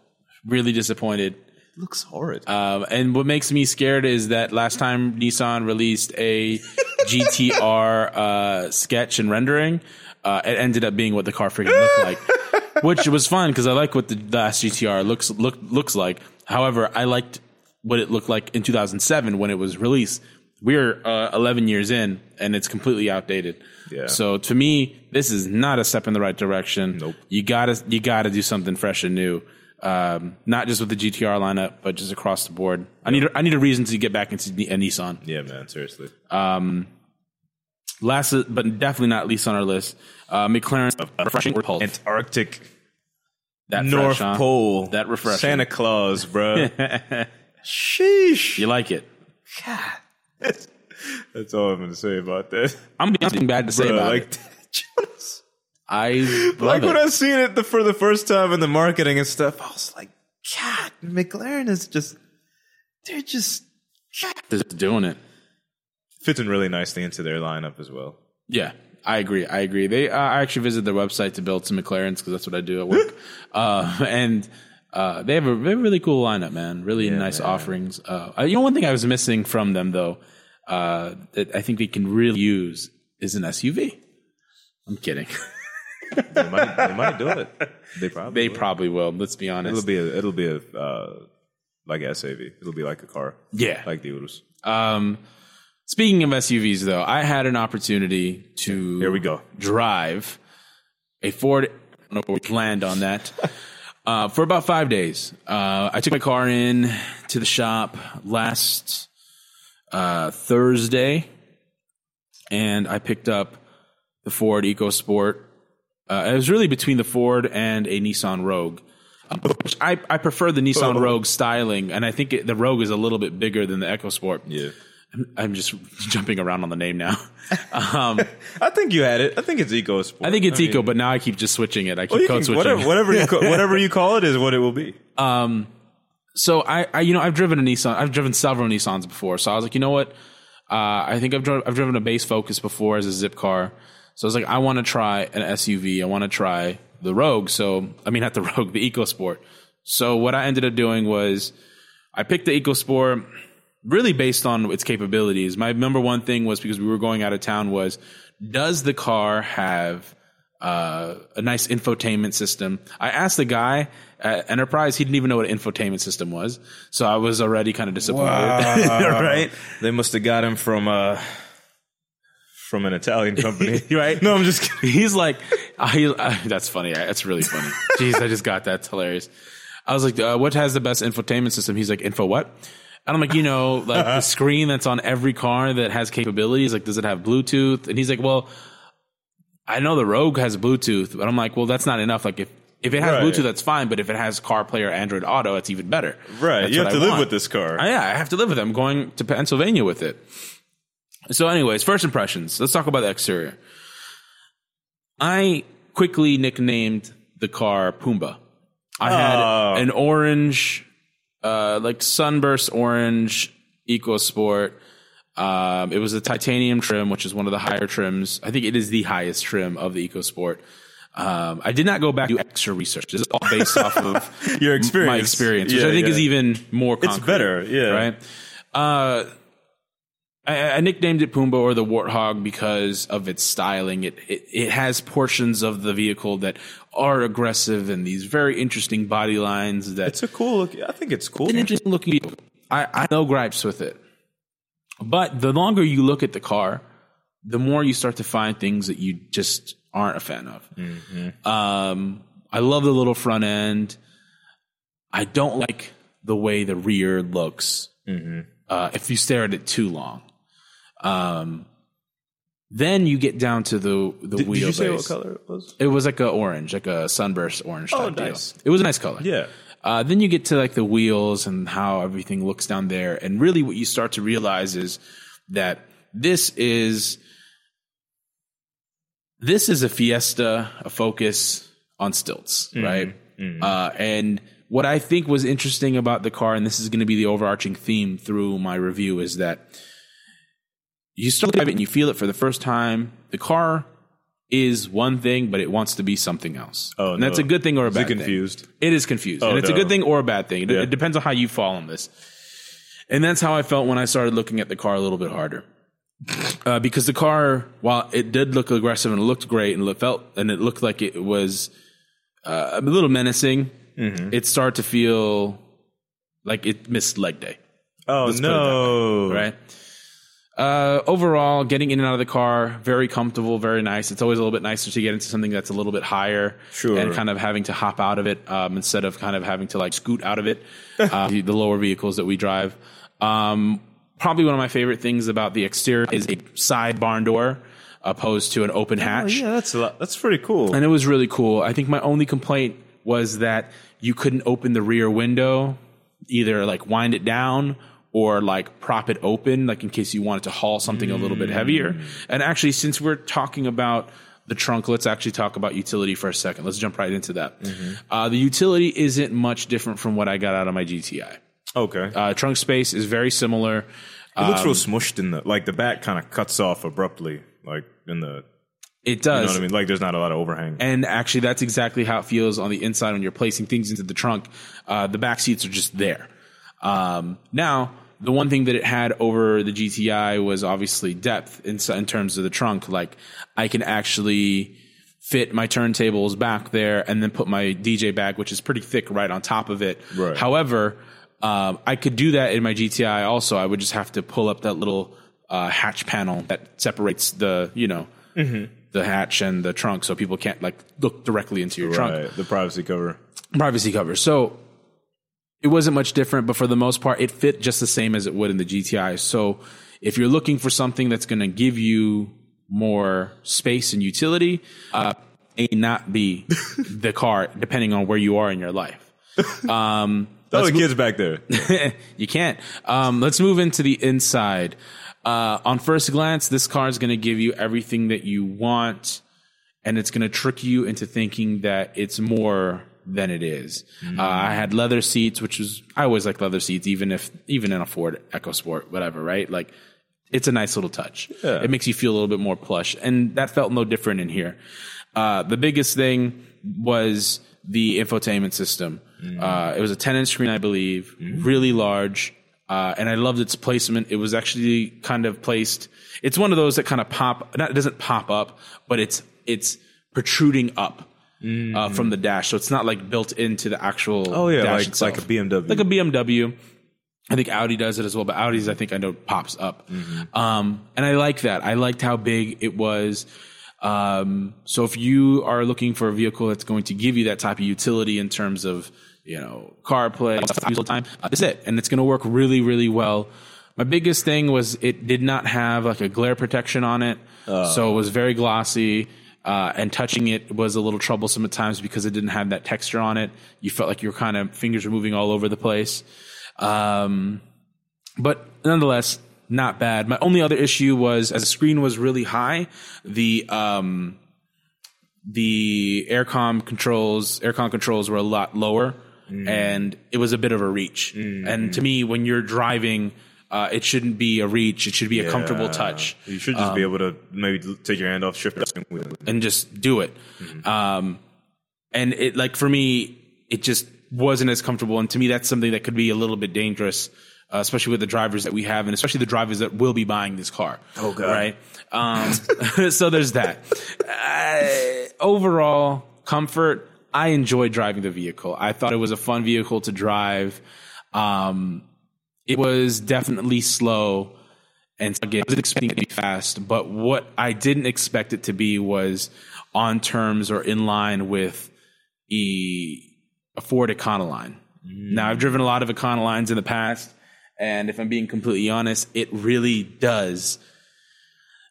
Really disappointed. Looks horrid. Um, and what makes me scared is that last time Nissan released a [LAUGHS] GTR uh, sketch and rendering, uh, it ended up being what the car freaking looked like, [LAUGHS] which was fun because I like what the last GTR looks look, looks like. However, I liked what it looked like in 2007 when it was released. We're uh, 11 years in, and it's completely outdated. Yeah. So to me, this is not a step in the right direction. Nope. You gotta you gotta do something fresh and new. Um, not just with the GTR lineup, but just across the board. I need a, I need a reason to get back into a Nissan. yeah, man, seriously. Last, but definitely not least on our list, uh, McLaren refreshing or Pulse. Antarctic, That North fresh, huh? Pole, That refreshing. Santa Claus, bro. [LAUGHS] Sheesh. You like it? [LAUGHS] That's all I'm going to say about that. I'm gonna nothing bad to say Bro, about like, it. I like it. when I seen it the, for the first time in the marketing and stuff, I was like, God, McLaren is just, they're just just doing it. Fits in really nicely into their lineup as well. Yeah, I agree. I agree. They uh, I actually visited their website to build some McLarens because that's what I do at work. [LAUGHS] uh, and uh, they have a really cool lineup, man. Really nice offerings. Uh, you know, one thing I was missing from them though, uh, that I think they can really use is an SUV. I'm kidding. [LAUGHS] They might, they might do it. They probably they will. probably will. Let's be honest. It'll be a, it'll be a uh, like a SAV. It'll be like a car. Yeah. like the Urus. Um, speaking of SUVs, though, I had an opportunity to Here we go. drive a Ford. I don't know if we land on that. [LAUGHS] uh, for about five days, uh, I took my car in to the shop last uh, Thursday, and I picked up the Ford EcoSport. Uh, it was really between the Ford and a Nissan Rogue. Um, which I, I prefer the Nissan Rogue styling, and I think it, the Rogue is a little bit bigger than the EcoSport. Yeah, I'm just [LAUGHS] jumping around on the name now. [LAUGHS] um, I think you had it. I think it's Eco Sport. I think it's mean, Eco, but now I keep just switching it. I keep well, code can- switching. whatever, whatever you call, [LAUGHS] whatever you call it is what it will be. Um, So I, I, you know, I've driven a Nissan. I've driven several Nissans before. So I was like, you know what? Uh, I think I've driven, I've driven a base Focus before as a Zipcar. So I was like, I want to try an SUV. I want to try the Rogue. So I mean, not the [LAUGHS] Rogue, the EcoSport. So what I ended up doing was I picked the EcoSport really based on its capabilities. My number one thing was because we were going out of town was does the car have uh, a nice infotainment system? I asked the guy at Enterprise, he didn't even know what an infotainment system was. So I was already kind of disappointed. [LAUGHS] right? They must have got him from uh from an Italian company, [LAUGHS] Right? No, I'm just kidding. He's like, uh, he, uh, that's funny. That's really funny. [LAUGHS] Jeez, I just got that. It's hilarious. I was like, uh, what has the best infotainment system? He's like, info what? And I'm like, you know, like the screen that's on every car that has capabilities. Like, does it have Bluetooth? And he's like, well, I know the Rogue has Bluetooth, but I'm like, well, that's not enough. Like, if if it has Right. Bluetooth, that's fine. But if it has CarPlay or Android Auto, it's even better. Right, That's you have to I live want. with this car. Uh, yeah, I have to live with it. I'm going to Pennsylvania with it. So, anyways, first impressions. Let's talk about the exterior. I quickly nicknamed the car Pumbaa. I had Oh. an orange, uh, like sunburst orange EcoSport. Um, it was a titanium trim, which is one of the higher trims. I think it is the highest trim of the EcoSport. Um, I did not go back to do extra research. This is all based off of [LAUGHS] Your experience, my experience. which Yeah, I think yeah. is even more. It's better, yeah. Right. Uh, I, I nicknamed it Pumbaa or the Warthog because of its styling. It, it it has portions of the vehicle that are aggressive and these very interesting body lines. That It's a cool look. I think it's cool. an interesting looking vehicle. I, I no gripes with it. But the longer you look at the car, the more you start to find things that you just aren't a fan of. Um, I love the little front end. I don't like the way the rear looks uh, if you stare at it too long. Um, then you get down to the the Did, wheelbase. did you say what color it was? It was like a orange, like a sunburst orange. Oh, type deal. nice. It was a nice color. Yeah. Uh, then you get to like the wheels and how everything looks down there, and really what you start to realize is that this is this is a Fiesta, a Focus on stilts, right? Uh, and what I think was interesting about the car, and this is going to be the overarching theme through my review, is that you start to drive it and you feel it for the first time. The car is one thing, but it wants to be something else. Oh, and that's a good thing or a Is bad it thing. confused? It is confused, Oh, and it's a good thing or a bad thing. It, Yeah. it depends on how you fall on this. And that's how I felt when I started looking at the car a little bit harder, [LAUGHS] uh, because the car, while it did look aggressive and it looked great and it felt and it looked like it was uh, a little menacing, Mm-hmm. it started to feel like it missed leg day Oh that no! right? Uh, overall, getting in and out of the car, very comfortable, very nice. It's always a little bit nicer to get into something that's a little bit higher Sure. and kind of having to hop out of it um, instead of kind of having to like scoot out of it. Uh, [LAUGHS] the, the lower vehicles that we drive. Um, probably one of my favorite things about the exterior is a side barn door opposed to an open Oh, hatch yeah, that's a lot, that's pretty cool. and it was really cool. I think my only complaint was that you couldn't open the rear window, either like wind it down or like prop it open, like in case you wanted to haul something a little bit heavier. And actually, since we're talking about the trunk, let's actually talk about utility for a second. Let's jump right into that. Uh, the utility isn't much different from what I got out of my GTI. Okay. Uh, trunk space is very similar. it looks real smushed in the like the back kind of cuts off abruptly, like in the It you does. know what I mean. Like there's not a lot of overhang. And actually, that's exactly how it feels on the inside when you're placing things into the trunk. Uh, the back seats are just there. Um, now, the one thing that it had over the GTI was obviously depth in, in terms of the trunk. Like, I can actually fit my turntables back there and then put my DJ bag, which is pretty thick, right on top of it. Right. However, um, I could do that in my GTI also. I would just have to pull up that little uh, hatch panel that separates the, you know, the hatch and the trunk so people can't like look directly into your trunk. The privacy cover. privacy cover. So it wasn't much different, but for the most part, it fit just the same as it would in the GTI. So if you're looking for something that's going to give you more space and utility, uh, may not be the [LAUGHS] car, depending on where you are in your life. [LAUGHS] Um, Oh, the kids back there. [LAUGHS] you can't. Um, let's move into the inside. Uh, on first glance, this car is going to give you everything that you want, and it's going to trick you into thinking that it's more than it is. Uh, I had leather seats, which was I always like leather seats, even if even in a Ford EcoSport, whatever, right? Like it's a nice little touch. Yeah. It makes you feel a little bit more plush, and that felt no different in here. Uh, the biggest thing was the infotainment system. Uh, it was a 10 inch screen, I believe, really large. Uh, and I loved its placement. It was actually kind of placed. It's one of those that kind of pop. Not it doesn't pop up, but it's it's protruding up uh, from the dash. So it's not like built into the actual. Oh yeah, dash like itself like a BMW. like a BMW. I think Audi does it as well, but Audi's I think I know pops up. Um, and I like that. I liked how big it was. Um, so if you are looking for a vehicle that's going to give you that type of utility in terms of you know CarPlay, stuff all the time, uh, this it, and it's going to work really, really well. My biggest thing was it did not have like a glare protection on it, so it was very glossy. Uh, and touching it was a little troublesome at times because it didn't have that texture on it. You felt like your kind of fingers were moving all over the place. Um, but nonetheless, not bad. My only other issue was as the screen was really high, the um, the aircom controls aircon controls were a lot lower, and it was a bit of a reach. And to me, when you're driving, uh, it shouldn't be a reach; it should be a comfortable touch You should just be able to maybe take your hand off shift wheel. and just do it. Um, and it like for me, it just wasn't as comfortable. And to me, that's something that could be a little bit dangerous, uh, especially with the drivers that we have, and especially the drivers that will be buying this car. Oh, God. right? Um, [LAUGHS] so there's that. Uh, overall comfort. I enjoyed driving the vehicle. I thought it was a fun vehicle to drive. Um, it was definitely slow and again, I was expecting it to be fast, but what I didn't expect it to be was on terms or in line with e, a Ford Econoline. Now, I've driven a lot of Econolines in the past, and if I'm being completely honest, it really does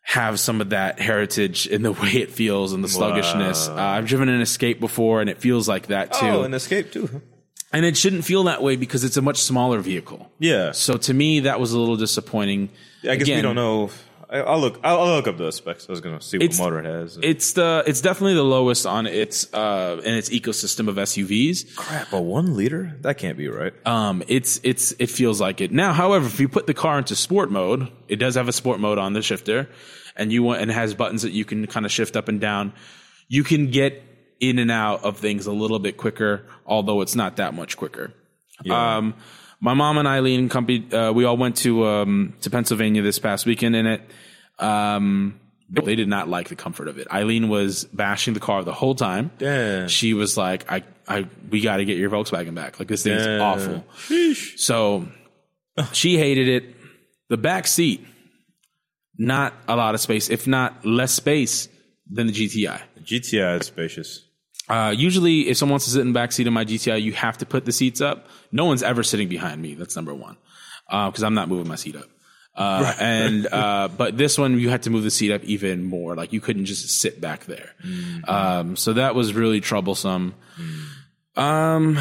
have some of that heritage in the [LAUGHS] way it feels and the sluggishness. Uh, I've driven an Escape before, and it feels like that too. Oh, an escape too. And it shouldn't feel that way because it's a much smaller vehicle. Yeah. So to me, that was a little disappointing. I guess we don't know. I- I'll look. I'll, I'll look up the specs. I was gonna see what It's- motor it has. It's the it's definitely the lowest on its uh in its ecosystem of SUVs. crap. A one liter? That can't be right. Um, it's it's it feels like it now. However, if you put the car into sport mode, it does have a sport mode on the shifter, and you want and it has buttons that you can kind of shift up and down. You can get in and out of things a little bit quicker, although it's not that much quicker. Um, my mom and Eileen company, uh, we all went to um, to Pennsylvania this past weekend, and it um, they did not like the comfort of it. Eileen was bashing the car the whole time. She was like, "I, I, we got to get your Volkswagen back. Like this thing's awful." So she hated it. The back seat, not a lot of space, if not less space than the GTI. The GTI is spacious. Uh, usually, if someone wants to sit in the back seat of my GTI, you have to put the seats up. No one's ever sitting behind me. That's number one, because I'm not moving my seat up. Uh, [LAUGHS] and uh, but this one, you had to move the seat up even more. Like you couldn't just sit back there. Um, so that was really troublesome. Um,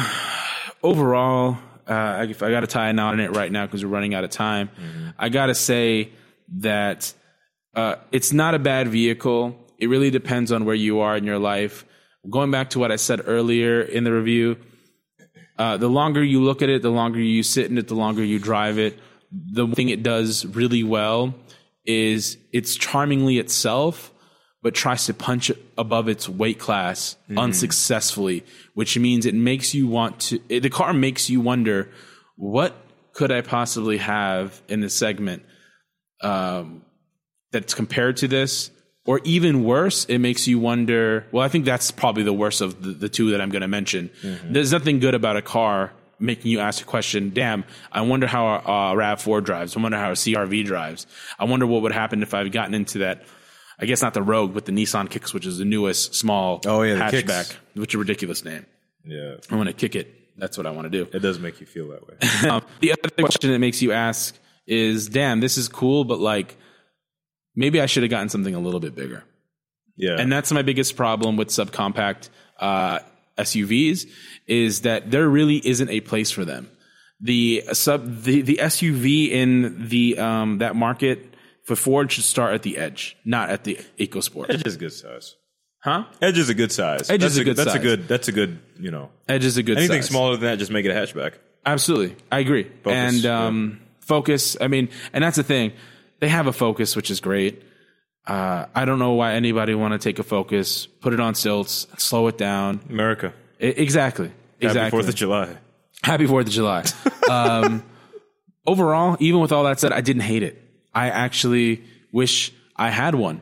overall, uh, if I got to tie a knot in it right now because we're running out of time, I got to say that uh, it's not a bad vehicle. It really depends on where you are in your life. Going back to what I said earlier in the review, Uh, the longer you look at it, the longer you sit in it, the longer you drive it. The thing it does really well is it's charmingly itself, but tries to punch above its weight class unsuccessfully, which means it makes you want to. The car makes you wonder, what could I possibly have in this segment um, that's compared to this? Or even worse, it makes you wonder. Well, I think that's probably the worst of the, the two that I'm going to mention. There's nothing good about a car making you ask a question. Damn, I wonder how a, a Rav4 drives. I wonder how a CRV drives. I wonder what would happen if I've gotten into that. I guess not the Rogue, but the Nissan Kicks, which is the newest small Oh, yeah, hatchback, which is a ridiculous name. Yeah, I want to kick it. That's what I want to do. it does make you feel that way. [LAUGHS] Um, the other question it makes you ask is, damn, this is cool, but like, maybe I should have gotten something a little bit bigger. Yeah, And that's my biggest problem with subcompact uh, SUVs is that there really isn't a place for them. The sub the, the SUV in the um, that market for Ford should start at the Edge, not at the EcoSport. Edge is a good size. Huh? Edge is a good size. Edge is That's a good That's size. a good. That's a good. You know, Edge is a good anything size. smaller than that, just make it a hatchback. Absolutely, I agree. and yeah. um, Focus. I mean, and that's the thing. They have a Focus, which is great. Uh, I don't know why anybody want to take a Focus, put it on stilts, slow it down. America. I- exactly. Happy Exactly. Fourth of July. Happy Fourth of July. [LAUGHS] um, overall, even with all that said, I didn't hate it. I actually wish I had one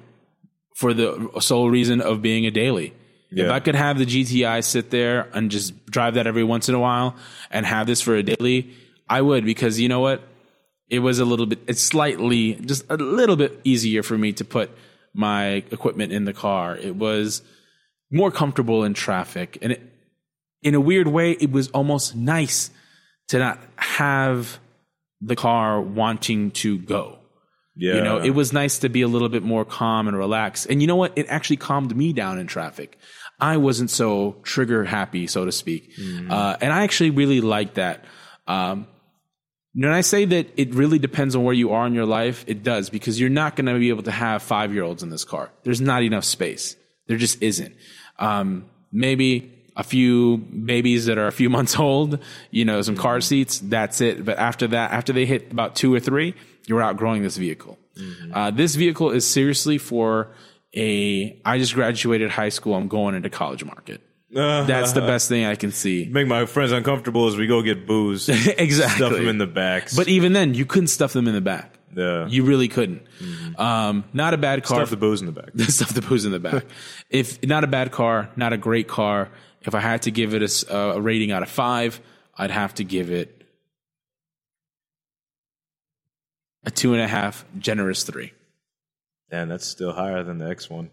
for the sole reason of being a daily. If I could have the GTI sit there and just drive that every once in a while and have this for a daily, I would because you know what? It was a little bit, it's slightly, just a little bit easier for me to put my equipment in the car. It was more comfortable in traffic. And it, in a weird way, it was almost nice to not have the car wanting to go. Yeah, You know, it was nice to be a little bit more calm and relaxed. And you know what? It actually calmed me down in traffic. I wasn't so trigger happy, so to speak. Uh, and I actually really liked that. Um, when I say that it really depends on where you are in your life, it does because you're not going to be able to have five year olds in this car. There's not enough space. There just isn't. Um, maybe a few babies that are a few [LAUGHS] months old, you know, some car seats. That's it. But after that, after they hit about two or three, you're outgrowing this vehicle. Uh, this vehicle is seriously for a. I just graduated high school. I'm going into college market. That's the [LAUGHS] best thing I can see. make my friends uncomfortable as we go get booze. [LAUGHS] exactly. Stuff them in the backs. But even then, you couldn't stuff them in the back. yeah, You really couldn't. Um, not a bad car. stuff the booze in the back. [LAUGHS] stuff the booze in the back. if not a bad car, not a great car. If I had to give it a uh, a rating out of five, I'd have to give it a two and a half, generous three. And that's still higher than the X one.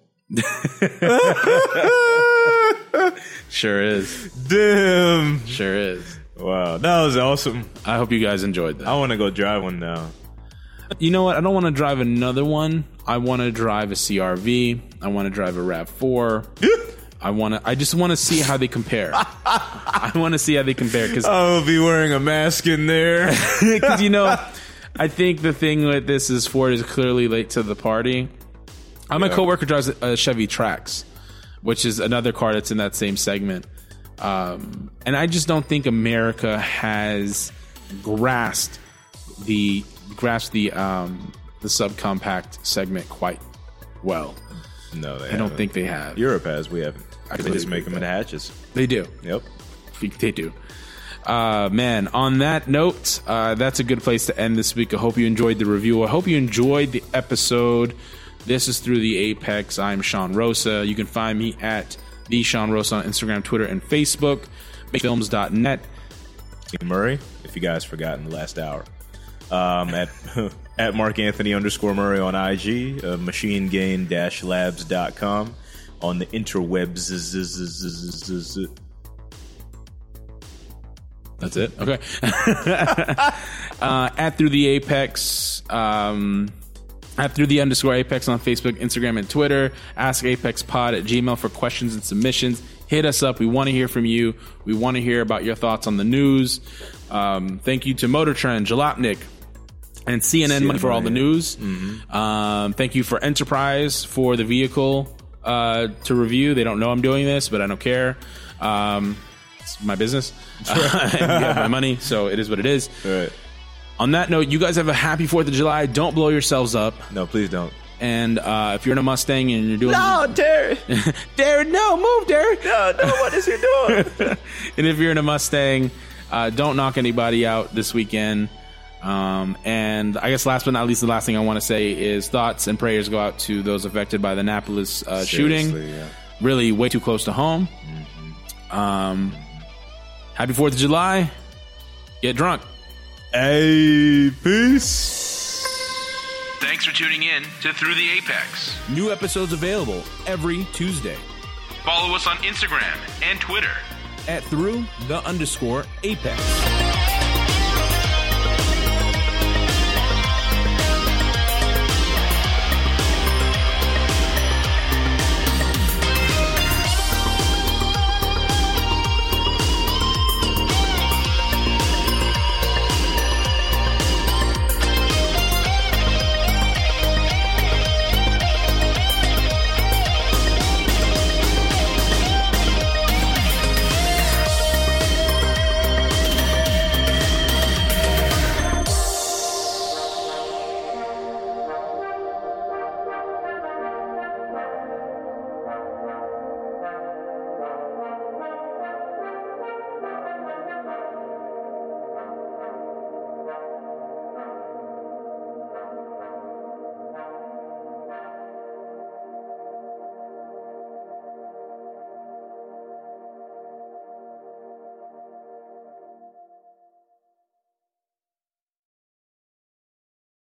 Sure is. Damn! Sure is. Wow, that was awesome. I hope you guys enjoyed that. I want to go drive one now. You know what? I don't want to drive another one. I want to drive a CRV. I want to drive a RAV4. [LAUGHS] I want to. I just want to see how they compare. [LAUGHS] I want to see how they compare because I'll be wearing a mask in there. [LAUGHS] because you know, I think the thing with this is Ford is clearly late to the party. My Yeah. coworker drives a Chevy Trax, which is another car that's in that same segment. Um, and I just don't think America has grasped the grasped the um, the subcompact segment quite well. no, they I don't think they have. Europe has. We haven't. I They just make them into hatches. They do. Yep. They do. Uh, man, on that note, uh, that's a good place to end this week. I hope you enjoyed the review. I hope you enjoyed the episode. This is Through the Apex. I'm Sean Rosa. You can find me at the Sean Rosa on Instagram, Twitter, and Facebook. Films.net. Team Murray, if you guys forgot in the last hour. Um, at [LAUGHS] at Mark Anthony underscore Murray on IG, uh, machinegain labs.com on the interwebs. That's it. Okay. [LAUGHS] uh, at Through the Apex. Um, at Through the underscore Apex on Facebook, Instagram, and Twitter. Ask Apex Pod at Gmail for questions and submissions. Hit us up. We want to hear from you. We want to hear about your thoughts on the news. Um, thank you to Motor Trend, Jalopnik, and CNN, Money for all the news. Um, thank you for Enterprise for the vehicle uh, to review. They don't know I'm doing this, but I don't care. Um, it's my business. [LAUGHS] Have my [LAUGHS] money, so it is what it is. All right. On that note, you guys have a happy Fourth of July. Don't blow yourselves up. No, please don't. And uh, if you're in a Mustang and you're doing no, [LAUGHS] Derek. Derek, no, move, Derek. No, no, what is he doing? [LAUGHS] and if you're in a Mustang, uh, don't knock anybody out this weekend. Um, and I guess last but not least, the last thing I want to say is thoughts and prayers go out to those affected by the Annapolis uh, shooting. Yeah. Really, way too close to home. Um, happy Fourth of July. Get drunk. Hey, peace. Thanks for tuning in to Through the Apex. New episodes available every Tuesday. Follow us on Instagram and Twitter at through the underscore apex.